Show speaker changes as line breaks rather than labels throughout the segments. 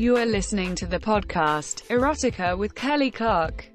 You are listening to the podcast, Erotica with Kelly Clark.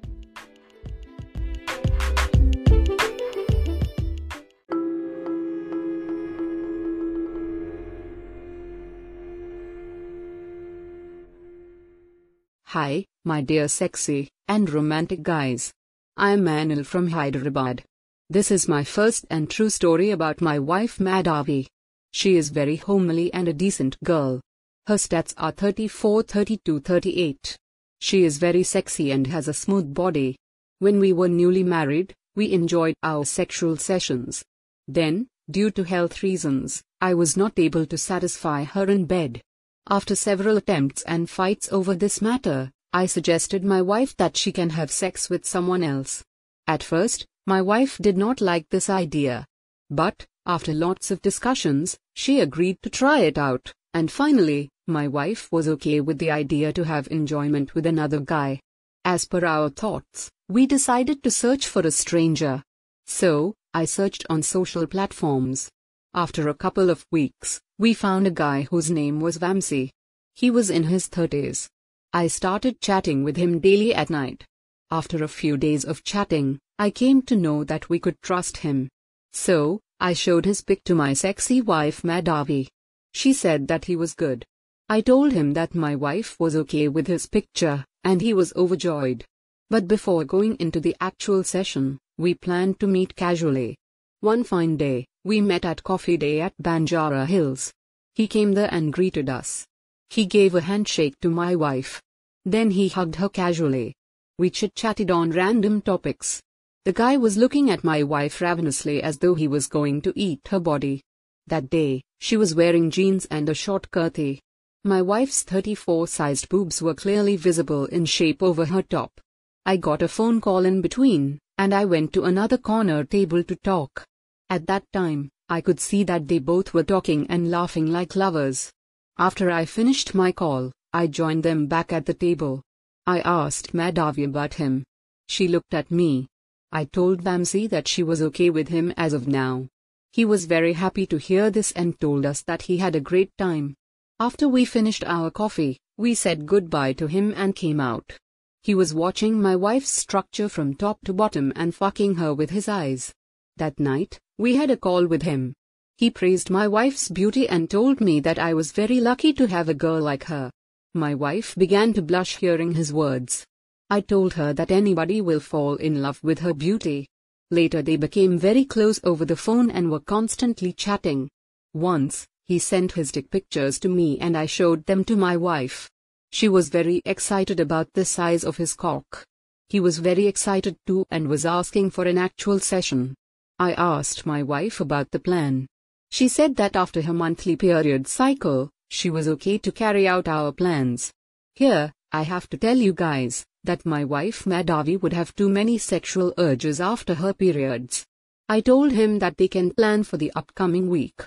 Hi, my dear sexy and romantic guys. I am Anil from Hyderabad. This is my first and true story about my wife Madhavi. She is very homely and a decent girl. Her stats are 34, 32, 38. She is very sexy and has a smooth body. When we were newly married, we enjoyed our sexual sessions. Then, due to health reasons, I was not able to satisfy her in bed. After several attempts and fights over this matter, I suggested my wife that she can have sex with someone else. At first, my wife did not like this idea. But, after lots of discussions, she agreed to try it out, and finally, my wife was okay with the idea to have enjoyment with another guy. As per our thoughts, we decided to search for a stranger. So, I searched on social platforms. After a couple of weeks, we found a guy whose name was Vamsi. He was in his 30s. I started chatting with him daily at night. After a few days of chatting, I came to know that we could trust him. So, I showed his pic to my sexy wife Madhavi. She said that he was good. I told him that my wife was okay with his picture, and he was overjoyed. But before going into the actual session, we planned to meet casually. One fine day, we met at Coffee Day at Banjara Hills. He came there and greeted us. He gave a handshake to my wife. Then he hugged her casually. We chit chatted on random topics. The guy was looking at my wife ravenously as though he was going to eat her body. That day, she was wearing jeans and a short kurti. My wife's 34 sized boobs were clearly visible in shape over her top. I got a phone call in between, and I went to another corner table to talk. At that time, I could see that they both were talking and laughing like lovers. After I finished my call, I joined them back at the table. I asked Madhavi about him. She looked at me. I told Vamsi that she was okay with him as of now. He was very happy to hear this and told us that he had a great time. After we finished our coffee, we said goodbye to him and came out. He was watching my wife's structure from top to bottom and fucking her with his eyes. That night, we had a call with him. He praised my wife's beauty and told me that I was very lucky to have a girl like her. My wife began to blush hearing his words. I told her that anybody will fall in love with her beauty. Later they became very close over the phone and were constantly chatting. Once, he sent his dick pictures to me and I showed them to my wife. She was very excited about the size of his cock. He was very excited too and was asking for an actual session. I asked my wife about the plan. She said that after her monthly period cycle, she was okay to carry out our plans. Here, I have to tell you guys, that my wife Madhavi would have too many sexual urges after her periods. I told him that they can plan for the upcoming week.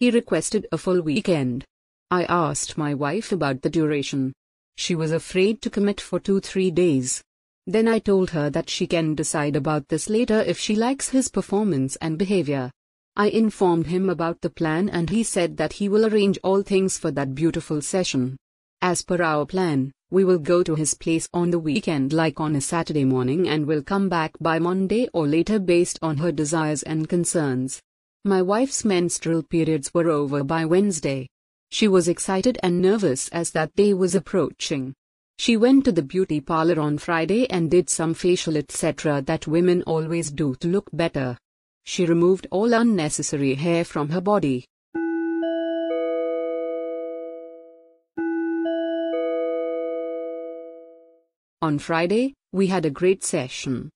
He requested a full weekend. I asked my wife about the duration. She was afraid to commit for two three days. Then I told her that she can decide about this later if she likes his performance and behavior. I informed him about the plan and he said that he will arrange all things for that beautiful session. As per our plan, we will go to his place on the weekend like on a Saturday morning and will come back by Monday or later based on her desires and concerns. My wife's menstrual periods were over by Wednesday. She was excited and nervous as that day was approaching. She went to the beauty parlor on Friday and did some facial etc. that women always do to look better. She removed all unnecessary hair from her body. On Friday, we had a great session.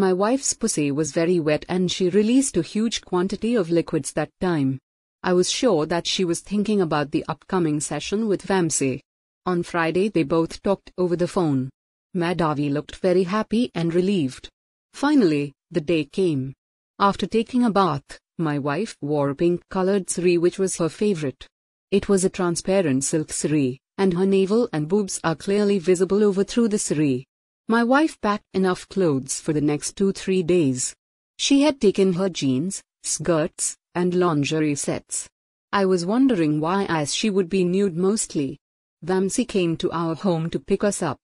My wife's pussy was very wet and she released a huge quantity of liquids that time. I was sure that she was thinking about the upcoming session with Vamsi. On Friday they both talked over the phone. Madhavi looked very happy and relieved. Finally, the day came. After taking a bath, my wife wore a pink-colored sari which was her favorite. It was a transparent silk sari, and her navel and boobs are clearly visible over through the sari. My wife packed enough clothes for the next two three days. She had taken her jeans, skirts, and lingerie sets. I was wondering why as she would be nude mostly. Vamsi came to our home to pick us up.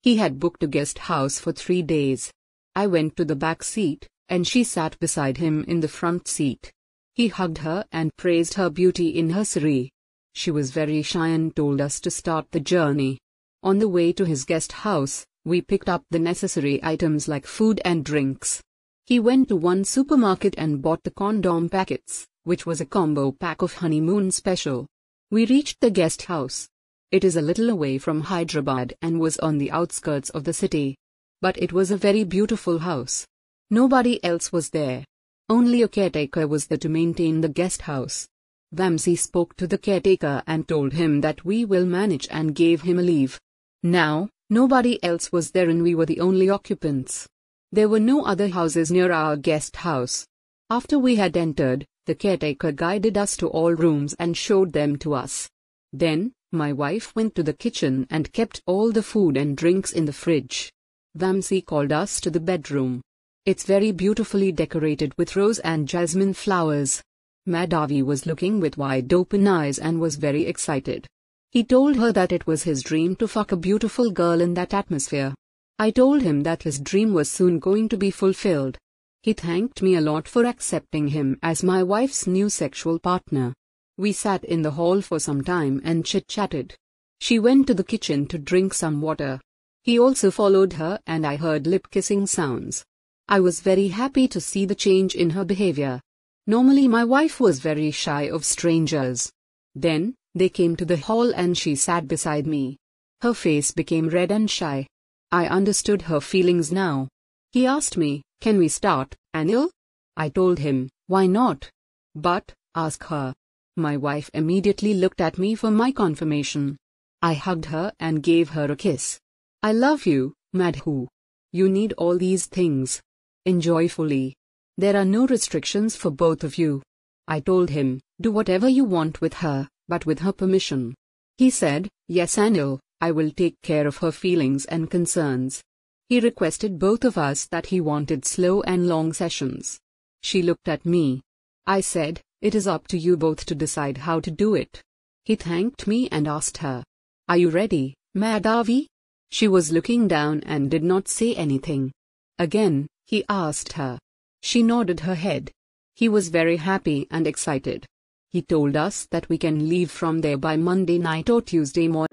He had booked a guest house for three days. I went to the back seat, and she sat beside him in the front seat. He hugged her and praised her beauty in her sari. She was very shy and told us to start the journey. On the way to his guest house, we picked up the necessary items like food and drinks. He went to one supermarket and bought the condom packets, which was a combo pack of honeymoon special. We reached the guest house. It is a little away from Hyderabad and was on the outskirts of the city. But it was a very beautiful house. Nobody else was there. Only a caretaker was there to maintain the guest house. Vamsi spoke to the caretaker and told him that we will manage and gave him a leave. Now, nobody else was there and we were the only occupants. There were no other houses near our guest house. After we had entered, the caretaker guided us to all rooms and showed them to us. Then, my wife went to the kitchen and kept all the food and drinks in the fridge. Vamsi called us to the bedroom. It's very beautifully decorated with rose and jasmine flowers. Madhavi was looking with wide open eyes and was very excited. He told her that it was his dream to fuck a beautiful girl in that atmosphere. I told him that his dream was soon going to be fulfilled. He thanked me a lot for accepting him as my wife's new sexual partner. We sat in the hall for some time and chit chatted. She went to the kitchen to drink some water. He also followed her and I heard lip kissing sounds. I was very happy to see the change in her behavior. Normally my wife was very shy of strangers. Then, they came to the hall and she sat beside me. Her face became red and shy. I understood her feelings now. He asked me, can we start, Anil? I told him, why not? But, ask her. My wife immediately looked at me for my confirmation. I hugged her and gave her a kiss. I love you, Madhu. You need all these things. Enjoy fully. There are no restrictions for both of you. I told him, do whatever you want with her, but with her permission. He said, yes Anil, I will take care of her feelings and concerns. He requested both of us that he wanted slow and long sessions. She looked at me. I said, it is up to you both to decide how to do it. He thanked me and asked her, Are you ready, Madhavi? She was looking down and did not say anything. Again, he asked her. She nodded her head. He was very happy and excited. He told us that we can leave from there by Monday night or Tuesday morning.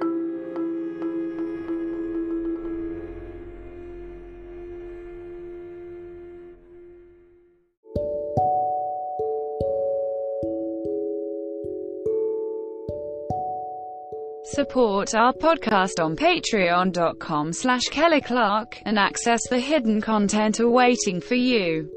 Support our podcast on patreon.com slash Kelly Clark and access the hidden content awaiting for you.